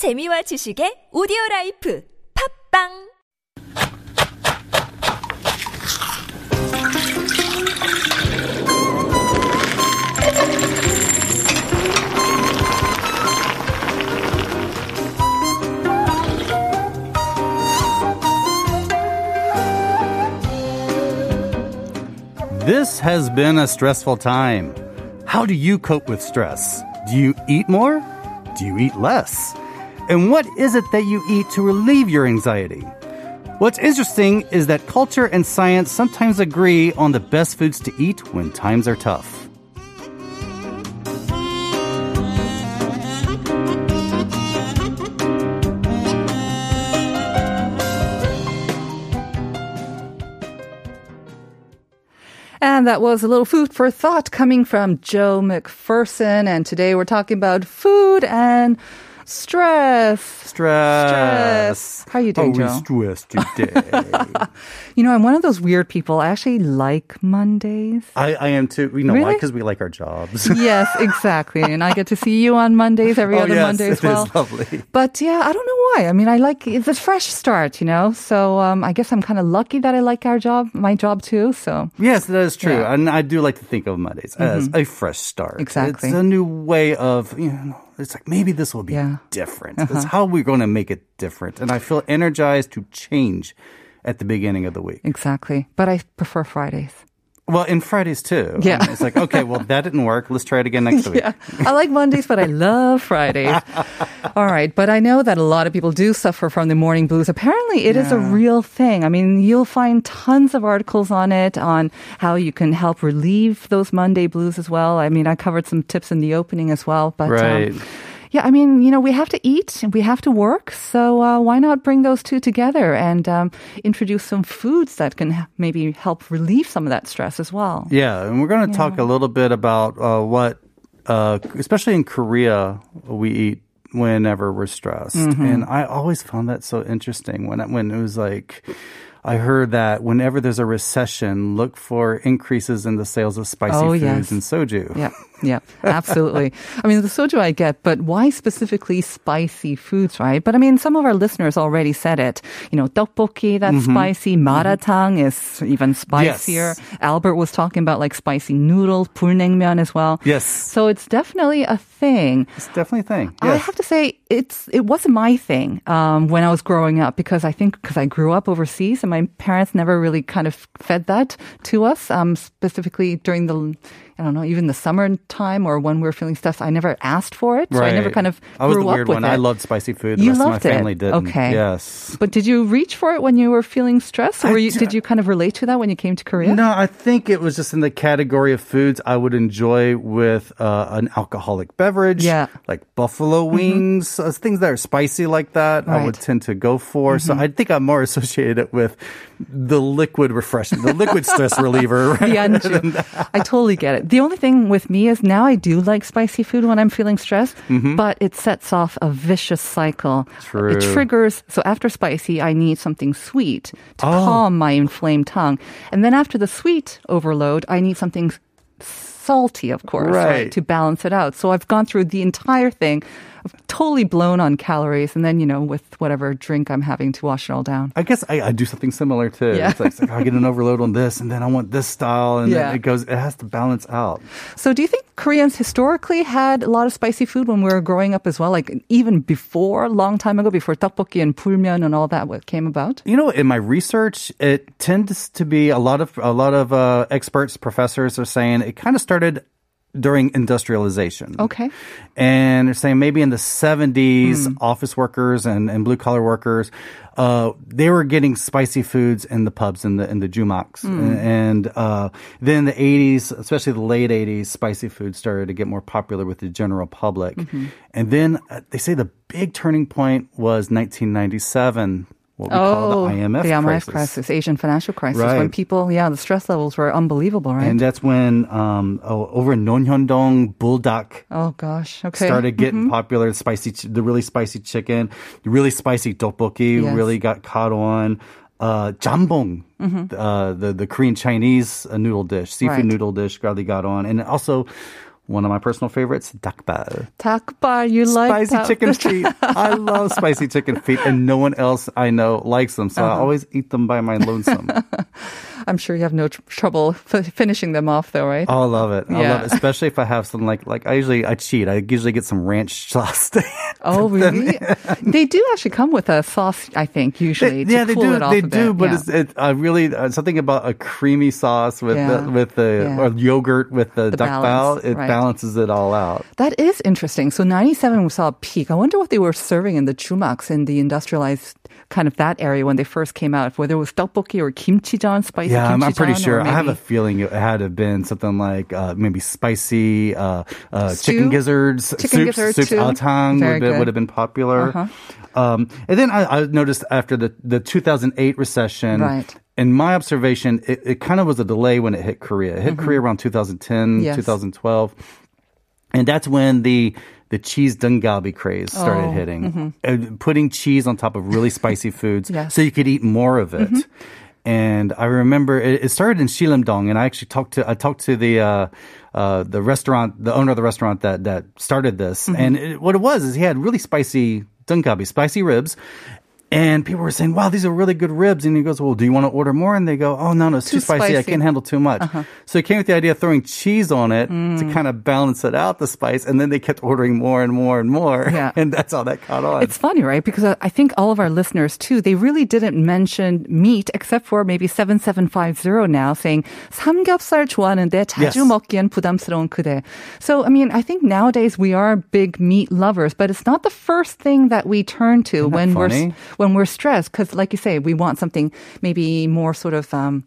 재미와 지식의 오디오 라이프 팝빵 This has been a stressful time. How do you cope with stress? Do you eat more? Do you eat less? And what is it that you eat to relieve your anxiety? What's interesting is that culture and science sometimes agree on the best foods to eat when times are tough. And that was a little food for thought coming from Joe McPherson. And today we're talking about food and stress. Stress. Stress. How you doing, Joe? stressed today? You know, I'm one of those weird people. I actually like Mondays. I, I am too. You know why? Because we like our jobs. yes, exactly. And I get to see you on Mondays, every oh, other yes, Monday as well. lovely. But yeah, I don't know why. I mean, I like it's a fresh start, you know. So um, I guess I'm kind of lucky that I like our job, my job too. So Yes, that is true. Yeah. Mm-hmm. And I do like to think of Mondays as a fresh start. Exactly. It's a new way of, you know, it's like maybe this will be Yeah. Uh-huh. different. It's how we're going to make it different. And I feel energized to change at the beginning of the week. exactly. But I prefer Fridays. Well, in Fridays too. Yeah. Um, It's like, okay, well, that didn't work. Let's try it again next week. Yeah, I like Mondays, but I love Fridays. All right, but I know that a lot of people do suffer from the morning blues. Apparently, it is a real thing. I mean, you'll find tons of articles on it on how you can help relieve those Monday blues as well. I mean, I covered some tips in the opening as well, but Right. um, yeah, I mean, you know, we have to eat and we have to work. So uh, why not bring those two together and um, introduce some foods that can h- maybe help relieve some of that stress as well? Yeah, and we're going to talk a little bit about uh, what, uh, especially in Korea, we eat whenever we're stressed, Mm-hmm. and I always found that so interesting when it- when it was like. I heard that whenever there's a recession, look for increases in the sales of spicy Oh, foods yes. and soju. Yeah, yeah, absolutely. I mean, the soju I get, but why specifically spicy foods, right? But I mean, some of our listeners already said it. You know, tteokbokki, that's mm-hmm. spicy. Mm-hmm. Maratang mm-hmm. is even spicier. Yes. Albert was talking about like spicy noodles, pulnaengmyeon as well. Yes. So it's definitely a thing. It's definitely a thing. Yes. I have to say, it's it wasn't my thing um, when I was growing up because I think because I grew up overseas and my parents never really kind of fed that to us, um, specifically during the I don't know even the summertime or when we are feeling stressed I never asked for it so I never kind of I was grew the up weird with one. it. I loved spicy food. The You rest loved of my it. family didn't. Okay. Yes. But did you reach for it when you were feeling stressed, or you, did you kind of relate to that when you came to Korea? No, I think it was just in the category of foods I would enjoy with uh, an alcoholic beverage. Yeah. Mm-hmm. Like buffalo wings, uh, things that are spicy like that, I would tend to go for. So Mm-hmm. I think I'm more associated it with the liquid refreshment, the liquid stress reliever. the anju. I totally get it. The only thing with me is now I do like spicy food when I'm feeling stressed, mm-hmm. but it sets off a vicious cycle. True. It triggers. So after spicy, I need something sweet to Oh. calm my inflamed tongue. And then after the sweet overload, I need something salty, of course, right. Right. to balance it out. So I've gone through the entire thing, totally blown on calories, and then, you know, with whatever drink I'm having to wash it all down. I guess I, I do something similar too. Yeah. It's like, it's like, I get an overload on this, and then I want this style, and Yeah. it goes. It has to balance out. So, do you think Koreans historically had a lot of spicy food when we were growing up as well? Like even before, a long time ago, before tteokbokki and 불면 and all that what came about? You know, in my research, it tends to be a lot of a lot of uh, experts, professors are saying it kind of started during industrialization. Okay. And they're saying maybe in the 70s, office workers and, and blue collar workers, uh, they were getting spicy foods in the pubs and the in the jumaks. And uh, then the 80s, especially the late 80s, spicy food started to get more popular with the general public. And then uh, they say the big turning point was 1997. What we call the IMF Oh, the IMF crisis. crisis, Asian financial crisis, when people, yeah, the stress levels were unbelievable, right? And that's when um, oh, over in Nonhyundong, buldak oh gosh, okay. started getting popular. Spicy, the really spicy chicken, the really spicy tteokbokki Yes. really got caught on. Uh, jambong, uh, the the Korean Chinese uh, noodle dish, seafood Right. noodle dish, really got on, and also one of my personal favorites, dakbal. Takbar, you like spicy that? chicken feet. I love spicy chicken feet, and no one else I know likes them, so I Uh-huh. always eat them by my lonesome. I'm sure you have no tr- trouble f- finishing them off, though, right? Oh, I love it. I Yeah. love it, especially if I have some like like I usually I cheat. I usually get some ranch sauce. Oh, really? they do actually come with a sauce, I think, usually. to yeah, they cool do. It off They do, bit. but yeah. it's it, uh, really uh, something about a creamy sauce with Yeah. the with the or yogurt with the, The bao. It right. Balances it all out. That is interesting. So 97 we saw a peak. I wonder what they were serving in the chumaks in the industrialized kind of that area when they first came out, whether it was tteokbokki or kimchi kimchijeon, spicy Yeah, I'm, I'm pretty sure. I have a feeling it had to have been something like uh, maybe spicy uh, uh, chicken gizzards, Chicken soups, gizzard soups too. altang would, have- would have been popular. Uh-huh. Um, and then I, I noticed after the, the 2008 recession, Right. In my observation, it, it kind of was a delay when it hit Korea. It hit Korea around 2010, Mm-hmm. Yes. 2012. And that's when the the cheese dungalbi craze started Oh, hitting. Uh, putting cheese on top of really spicy foods Yes. Mm-hmm. so you could eat more of it. And I remember it, it started in Shilimdong, and I actually talked to I talked to the uh, uh, the restaurant, the owner of the restaurant that that started this. Mm-hmm. And it, what it was is he had really spicy dungalbi, spicy ribs. And people were saying, "Wow, these are really good ribs." And he goes, "Well, do you want to order more?" And they go, "Oh no, no, it's too, Too spicy. I spicy. Uh-huh. can't handle too much." So he came with the idea of throwing cheese on it to kind of balance it out, the spice. And then they kept ordering more and more and more. Yeah. and that's how that caught on. It's funny, right? Because I I think all of our listeners too, they really didn't mention meat except for maybe 7750 now saying 삼겹살 좋아하는데 자주 Yes. 먹기엔 부담스러운 그대. So, I mean, I think nowadays we are big meat lovers, but it's not the first thing that we turn to Isn't that when we're funny? we're when we're stressed because like you say, we want something maybe more sort of um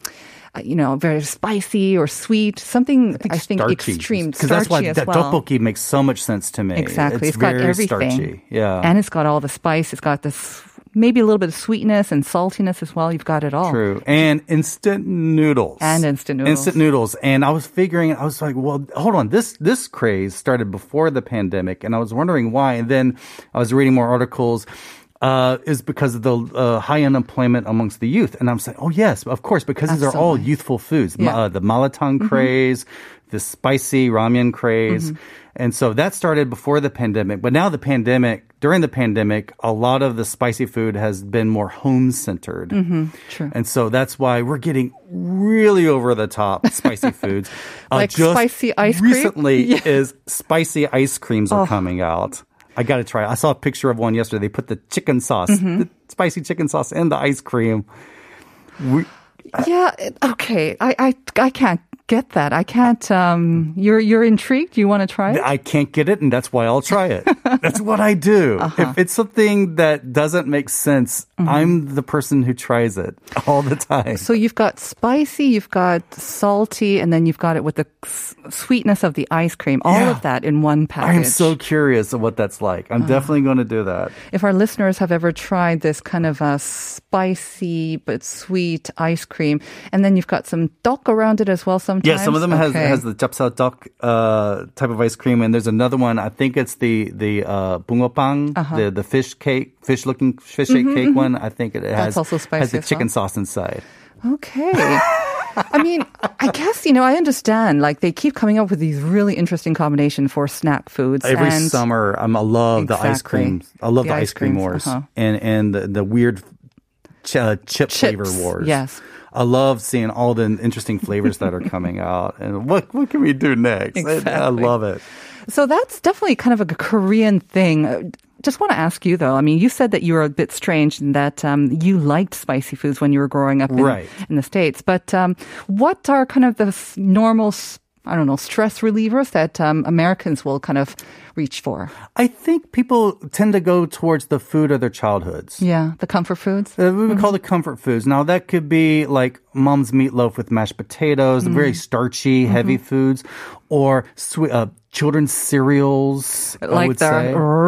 uh, you know, very spicy or sweet, something I think, extreme, because that's why that well. tteokbokki makes so much sense to me. Exactly. it's, it's got very everything. starchy. Yeah, And it's got all the spice. It's got this maybe a little bit of sweetness and saltiness as well. You've got it all. True. And instant noodles. And instant noodles. Instant noodles. And I was figuring, I was like, well, hold on. This, this craze started before the pandemic. And I was wondering why. And then I was reading more articles. Uh, is because of the uh, high unemployment amongst the youth. And I'm saying, oh, yes, of course, because these are all youthful foods. Yeah. Mm-hmm. uh, the malatang craze, the spicy ramen craze. Mm-hmm. And so that started before the pandemic. But now the pandemic, during the pandemic, a lot of the spicy food has been more home centered. Mm-hmm. True. And so that's why we're getting really over the top spicy foods. Uh, Like spicy ice cream? recently Yeah. Oh. is spicy ice creams are coming out. I got to try. it. I saw a picture of one yesterday. They put the chicken sauce, Mm-hmm. the spicy chicken sauce, in the ice cream. We, Yeah. Okay. I, I, I can't get that. I can't. Um, you're, you're intrigued. You want to try it? I can't get it, and that's why I'll try it. That's what I do. Uh-huh. If it's something that doesn't make sense, I'm the person who tries it all the time. Mm-hmm. So you've got spicy, you've got salty, and then you've got it with the s- sweetness of the ice cream. All Yeah. of that in one package. I'm so curious of what that's like. Uh-huh. I'm definitely going to do that. if our listeners have ever tried this kind of a spicy but sweet ice cream, and then you've got some tteok around it as well. Sometimes, Yeah, some of them has Okay. has the chapssal tteok uh, type of ice cream, and there's another one. I think it's the the uh, bungopang, Uh-huh. the the fish cake, fish looking fish shake cake one. I think it has Mm-hmm, also spicy has the as chicken sauce inside. Okay. I mean, I guess, you know, I understand. Like, they keep coming up with these really interesting combinations for snack foods. Every summer, I'm, I love the ice Exactly. cream. I love The the, ice ice cream wars uh-huh. and and the, the weird ch- uh, chip flavor wars. yes. I love seeing all the interesting flavors that are coming out. And what what can we do next? I- I, love it. So that's definitely kind of a Korean thing. Uh, Just want to ask you though. I mean, you said that you were a bit strange in that um, you liked spicy foods when you were growing up in, Right. in the states. But um, what are kind of the normal, I don't know, stress relievers that um, Americans will kind of reach for? I think people tend to go towards the food of their childhoods. Yeah, the comfort foods. Uh, we would call it comfort foods. Now that could be like mom's meatloaf with mashed potatoes, Mm-hmm. very starchy, heavy foods, or sweet, uh, children's cereals. Like the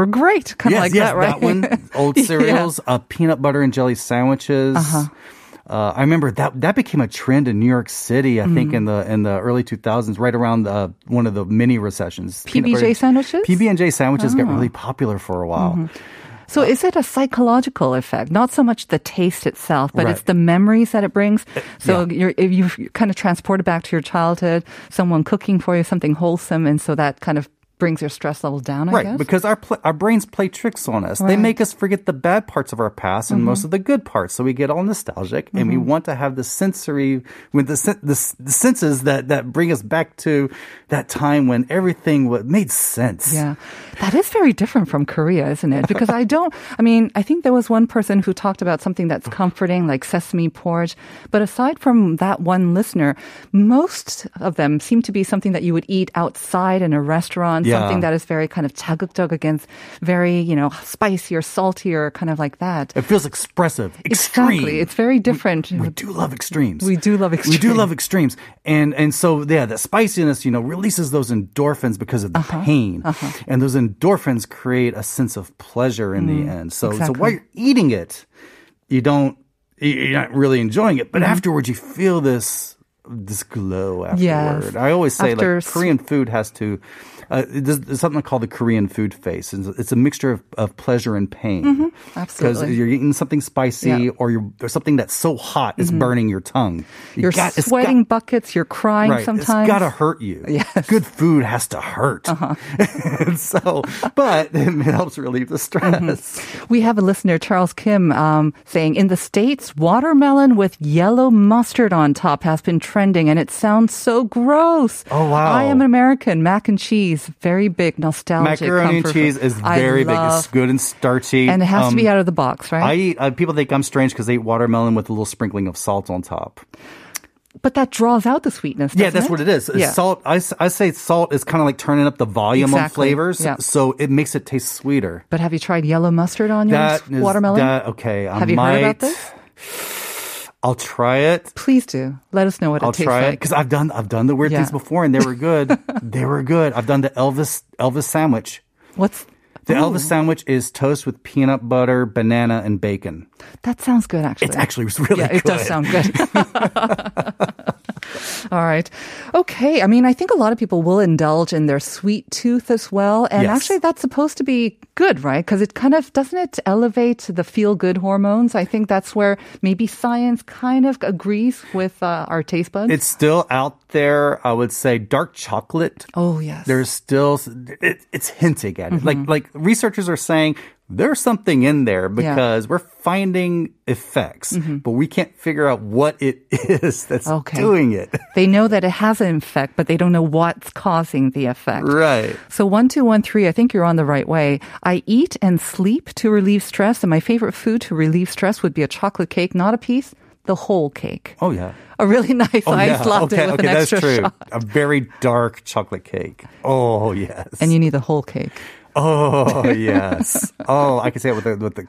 say. Great, kind of yes, like yes, that, right? one. Old Yeah. cereals, uh, peanut butter and jelly sandwiches. Uh-huh. Uh, I remember that that became a trend in New York City. I think mm-hmm. in the in the early 2000s, right around the, one of the mini recessions. PB&J sandwiches? PB and J sandwiches got really oh. popular for a while. Mm-hmm. So is it a psychological effect? Not so much the taste itself, but it's the memories that it brings. Uh, so yeah. you're, if you kind of transported back to your childhood, someone cooking for you, something wholesome, and so that kind of brings your stress levels down, I Right, guess? because our pl- our brains play tricks on us. They Right. Mm-hmm. make us forget the bad parts of our past and most of the good parts. So we get all nostalgic, and we want to have the sensory with the, sen- the the senses that that bring us back to that time when everything wa- made sense. Yeah. That is very different from Korea, isn't it? Because I don't, I mean, I think there was one person who talked about something that's comforting, like sesame porridge. But aside from that one listener, most of them seem to be something that you would eat outside in a restaurant, Yeah. something that is very kind of 자극적 against very, you know, spicy or salty or kind of like that. It feels expressive, extreme. Exactly. It's very different. we do love extremes. We do love We do extremes. love extremes, and and so yeah, the spiciness, you know, releases those endorphins because of the Uh-huh. pain, and those endorphins create a sense of pleasure in the end. So so while Mm, exactly. you're eating it, you don't you're not really enjoying it, but Mm-hmm. afterwards you feel this this glow afterward. Yes. I always say After like s- Korean food has to. uh, there's, there's something called the Korean food face. It's, it's a mixture of, of pleasure and pain. Mm-hmm. absolutely. Because you're eating something spicy Yeah. Mm-hmm. or you're or something that's so hot it's burning your tongue. You You're got- sweating got- buckets, you're crying right, sometimes. It's got to hurt you. Yes. Uh-huh. Good food has to hurt. And so, but it helps relieve the stress. Mm-hmm. We have a listener, Charles Kim, um, saying in the States, watermelon with yellow mustard on top has been trending and it sounds so gross. Oh, wow. I am an American. Mac and cheese, very big, nostalgic. Macaroni and cheese food. is I very big. love- It's good and starchy. And it has to be Um, out of the box, right? I eat. Uh, people think I'm strange because they eat watermelon with a little sprinkling of salt on top. but that draws out the sweetness. Yeah, that's it? what it is. Yeah. Salt. I say salt is kind of like turning up the volume on Exactly, flavors, yeah. so it makes it taste sweeter. But have you tried yellow mustard on your watermelon? That, okay, I Have you might, heard about this? I'll try it. Please do. Let us know what I'll it tastes try it like. because I've done I've done the weird Yeah. things before and they were good. they were good. I've done the Elvis Elvis sandwich. What's The Ooh, Elvis sandwich is toast with peanut butter, banana, and bacon. That sounds good, actually. It's actually was really yeah, it good. does sound good. All right. Okay. I mean, I think a lot of people will indulge in their sweet tooth as well. And Yes. actually, that's supposed to be good, right? Because it kind of doesn't it elevate the feel good hormones? I think that's where maybe science kind of agrees with uh, our taste buds. It's still out there. I would say dark chocolate. oh, yes. There's still it, it's hinting at it. Mm-hmm. Like like researchers are saying there's something in there because we're finding effects, but we can't figure out what it is that's Mm-hmm. Okay. doing it. they know that it has an effect, but they don't know what's causing the effect. right. So 1213, I think you're on the right way. I eat and sleep to relieve stress, and my favorite food to relieve stress would be a chocolate cake, not a piece, the whole cake. Oh yeah. A really nice Oh, iced yeah. latte okay, with okay, an that's extra true. shot. A very dark chocolate cake. Oh yes. And you need the whole cake. Oh yes. Oh, I can say it with a with the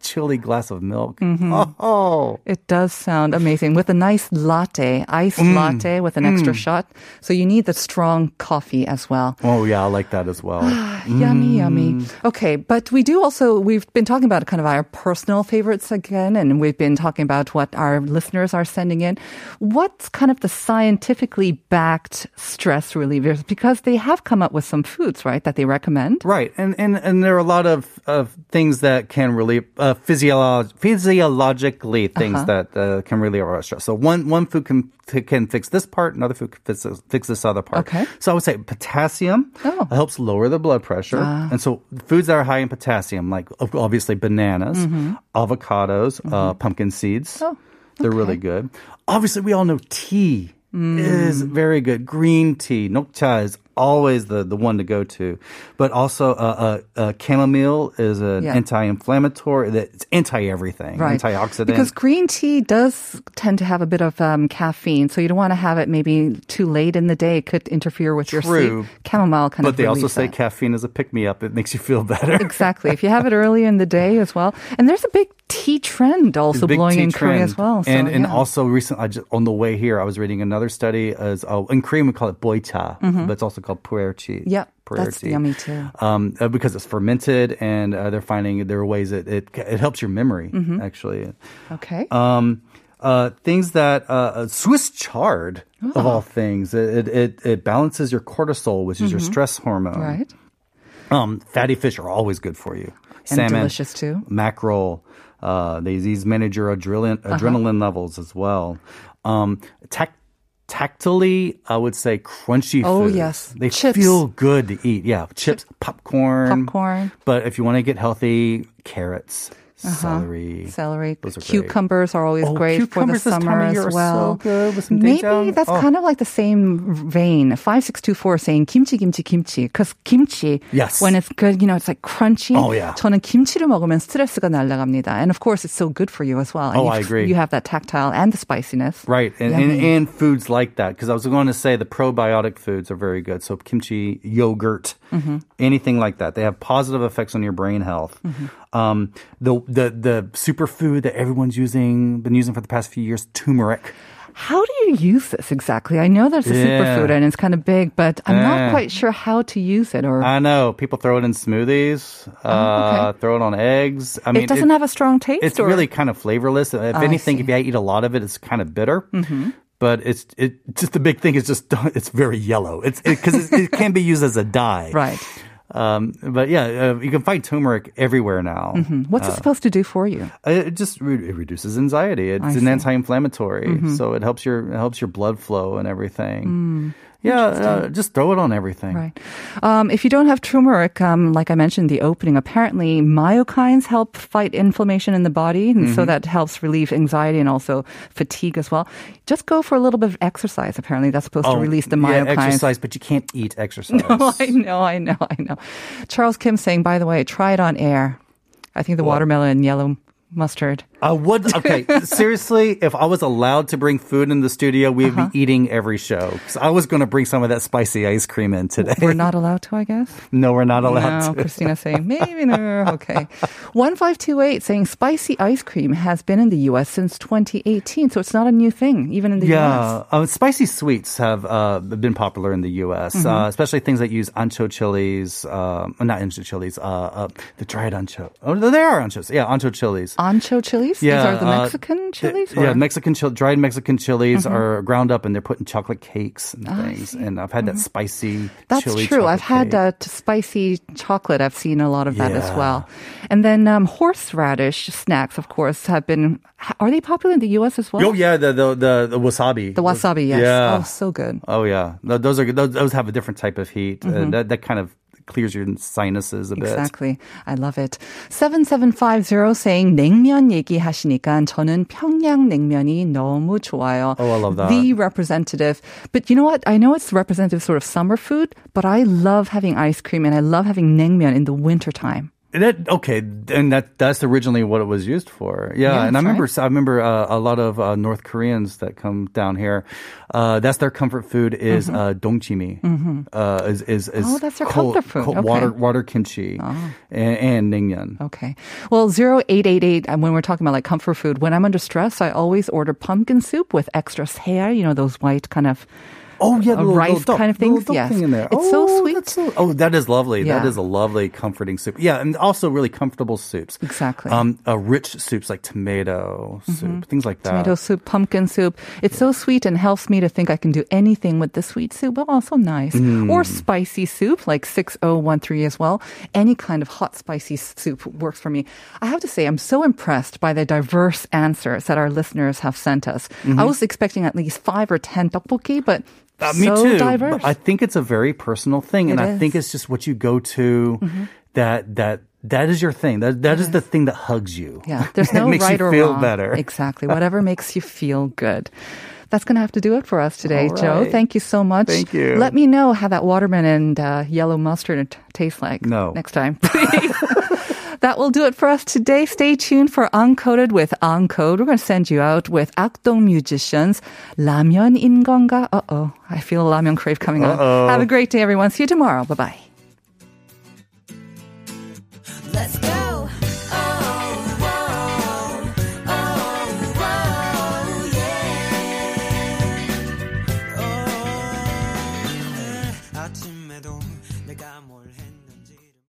chilly glass of milk. Mm-hmm. Oh, It does sound amazing with a nice latte, iced Mm. latte with an extra shot. So you need the strong coffee as well. oh yeah, I like that as well. Yummy, Mm. yummy. Okay, but we do also, we've been talking about kind of our personal favorites again, and we've been talking about what our listeners are sending in. What's kind of the scientifically backed stress relievers? Because they have come up with some foods, right, that they recommend. Right, and and and there are a lot of of things that can relieve uh, physiolog- physiologically things Uh-huh. that uh, can really our stress. So one one food can can fix this part, another food can fix this, fix this other part. Okay. So I would say potassium Oh. helps lower the blood pressure, Ah. and so foods that are high in potassium, like obviously bananas, avocados, uh, pumpkin seeds, Mm-hmm. Oh, they're really good. Obviously, we all know tea. Is Mm. very good. Green tea, nokcha is always the, the one to go to. But also, uh, uh, uh, chamomile is an Yeah. anti-inflammatory. that- It's anti everything, Right. antioxidant. Because green tea does tend to have a bit of um, caffeine, so you don't want to have it maybe too late in the day. It could interfere with your sleep. Chamomile kind but of they also say that. caffeine is a pick me up. It makes you feel better. Exactly. If you have it early in the day as well. And there's a big tea trend also blowing tea in Korea trend. as well. So, and and yeah. also recently, I just, on the way here, I was reading another study as oh, in Korean we call it boicha, but it's also called pu-erh tea. Yeah, pu-erh tea. Mm-hmm. that's yummy too. Um, uh, because it's fermented, and uh, they're finding there are ways that it it helps your memory Mm-hmm. actually. Okay. Um, uh, things that uh, uh, Swiss chard of Oh. all things, it, it it it balances your cortisol, which is your stress hormone. right. Um, fatty fish are always good for you. salmon, delicious too. mackerel. Uh, they, these manage your adrenaline, Uh-huh. adrenaline levels as well. Um, tac- tactily, I would say crunchy Oh, foods. yes. They Chips. feel good to eat. Yeah, chips, popcorn. Popcorn. But if you want to get healthy, carrots, celery. Celery, Those are great. cucumbers are always Oh, great for the cucumbers this time summer of year as are well. so good with some Maybe doenjang. that's Oh. kind of like the same vein. Five six two four saying kimchi, kimchi, kimchi. Because kimchi, Yes. when it's good, you know, it's like crunchy. Oh, yeah. 저는 김치를 먹으면 스트레스가 날라갑니다. And of course, it's so good for you as well. And Oh, you, I agree. You have that tactile and the spiciness. Right, and, and, Yummy. and foods like that. Because I was going to say the probiotic foods are very good. So kimchi, yogurt, Mm-hmm. anything like that. They have positive effects on your brain health. Mm-hmm. Um, the the the superfood that everyone's using, been using for the past few years, turmeric. How do you use this exactly? I know there's a Yeah. superfood and it's kind of big, but I'm not quite sure how to use it. Or I know people throw it in smoothies, uh, throw it on eggs. I mean, Oh, it doesn't have a strong taste. It's or? really kind of flavorless. If I anything, if you eat a lot of it, it's kind of bitter. Mm-hmm. But it's it just the big thing is just it's very yellow. It's because it, it, can be used as a dye. right. Um, but yeah, uh, you can find turmeric everywhere now. What's it supposed to do for you? Uh, It just re- it reduces anxiety. It's I an see. Mm-hmm. anti-inflammatory, so it helps your it helps your blood flow and everything. Mm, yeah, uh, just throw it on everything. Right. Um, if you don't have turmeric, um, like I mentioned in the opening, apparently myokines help fight inflammation in the body, and Mm-hmm. so that helps relieve anxiety and also fatigue as well. Just go for a little bit of exercise. Apparently, that's supposed to release the Oh, yeah, myokines. exercise, but you can't eat exercise. Oh, I know, I know, I know. Charles Kim saying, by the way, try it on air. I think the What? watermelon and yellow mustard. Uh, would. Okay, seriously, if I was allowed to bring food in the studio, we'd Uh-huh. be eating every show. 'Cause I was going to bring some of that spicy ice cream in today. We're not allowed to, I guess. no, we're not allowed No, to. Christina saying maybe no. Okay, one five two eight saying spicy ice cream has been in the U.S. since 2018, so it's not a new thing, even in the U.S. Yeah, uh, spicy sweets have uh, been popular in the U.S., Mm-hmm. uh, especially things that use ancho chilies. Um, not ancho chilies. Uh, uh, the dried ancho. Oh, they are anchos. Yeah, ancho chilies. Ancho chilies. These are the uh, Mexican chilies. Yeah, or- Mm-hmm. Mexican chili, dried Mexican chilies are ground up and they're put in chocolate cakes and things. And I've had that spicy Mm-hmm. That's true. I've had uh, spicy chocolate. I've seen a lot of that as well. And then um, horseradish snacks, of course, have been. Are they popular in the U.S. as well? Oh yeah, the the the, the wasabi. The wasabi, yes. Yeah. Oh, so good. Oh yeah, those are good. those, those have a different type of heat. Mm-hmm. Uh, that that kind of clears your sinuses a bit. Exactly. I love it. 7750 saying 냉면 얘기하시니까 저는 평양 냉면이 너무 좋아요. Oh, I love that. The representative. But you know what? I know it's the representative sort of summer food, but I love having ice cream and I love having 냉면 in the wintertime. That okay, and that that's originally what it was used for. Yeah, Yeah, and I remember right. I remember uh, a lot of uh, North Koreans that come down here. Uh, that's their comfort food is uh, dongchimi. Uh, is is is Mm-hmm. Oh, that's their cold- comfort food. cold Okay. Oh. Water water kimchi and, and naengmyeon. Okay. Well, 0888, and when we're talking about like comfort food, when I'm under stress, I always order pumpkin soup with extra sear, you know, those white kind of Oh yeah, a rice kind of things, Little yes. thing in there. It's so Oh, sweet. that's so- oh, that is lovely. That Yeah. is a lovely, comforting soup. Yeah, and also really comfortable soups. Exactly. Um, uh, rich soups like tomato soup, things like that. tomato soup, pumpkin soup. It's so sweet and helps me to think I can do anything with the sweet soup, but also nice. Mm. Or spicy soup, like 6013 as well. Any kind of hot spicy soup works for me. I have to say, I'm so impressed by the diverse answers that our listeners have sent us. I was expecting at least five or 10 tteokbokki, but Mm-hmm. Uh, so me too. diverse. I think it's a very personal thing, and It I think. Mm-hmm. it's just what you go to. That that that is your thing. That that is the thing that hugs you. Yeah, there's It no makes right you or feel wrong. better. Exactly. Whatever makes you feel good. That's going to have to do it for us today, All Joe. Thank you so much. Thank you. Let me know how that watermelon and uh, yellow mustard t- tastes like No. next time, please. that will do it for us today. Stay tuned for Uncoded with Uncode. We're going to send you out with Akdong musicians. 라면인 건가? Uh-oh. I feel a 라면 crave coming on. Uh-oh. Have a great day, everyone. See you tomorrow. Bye-bye.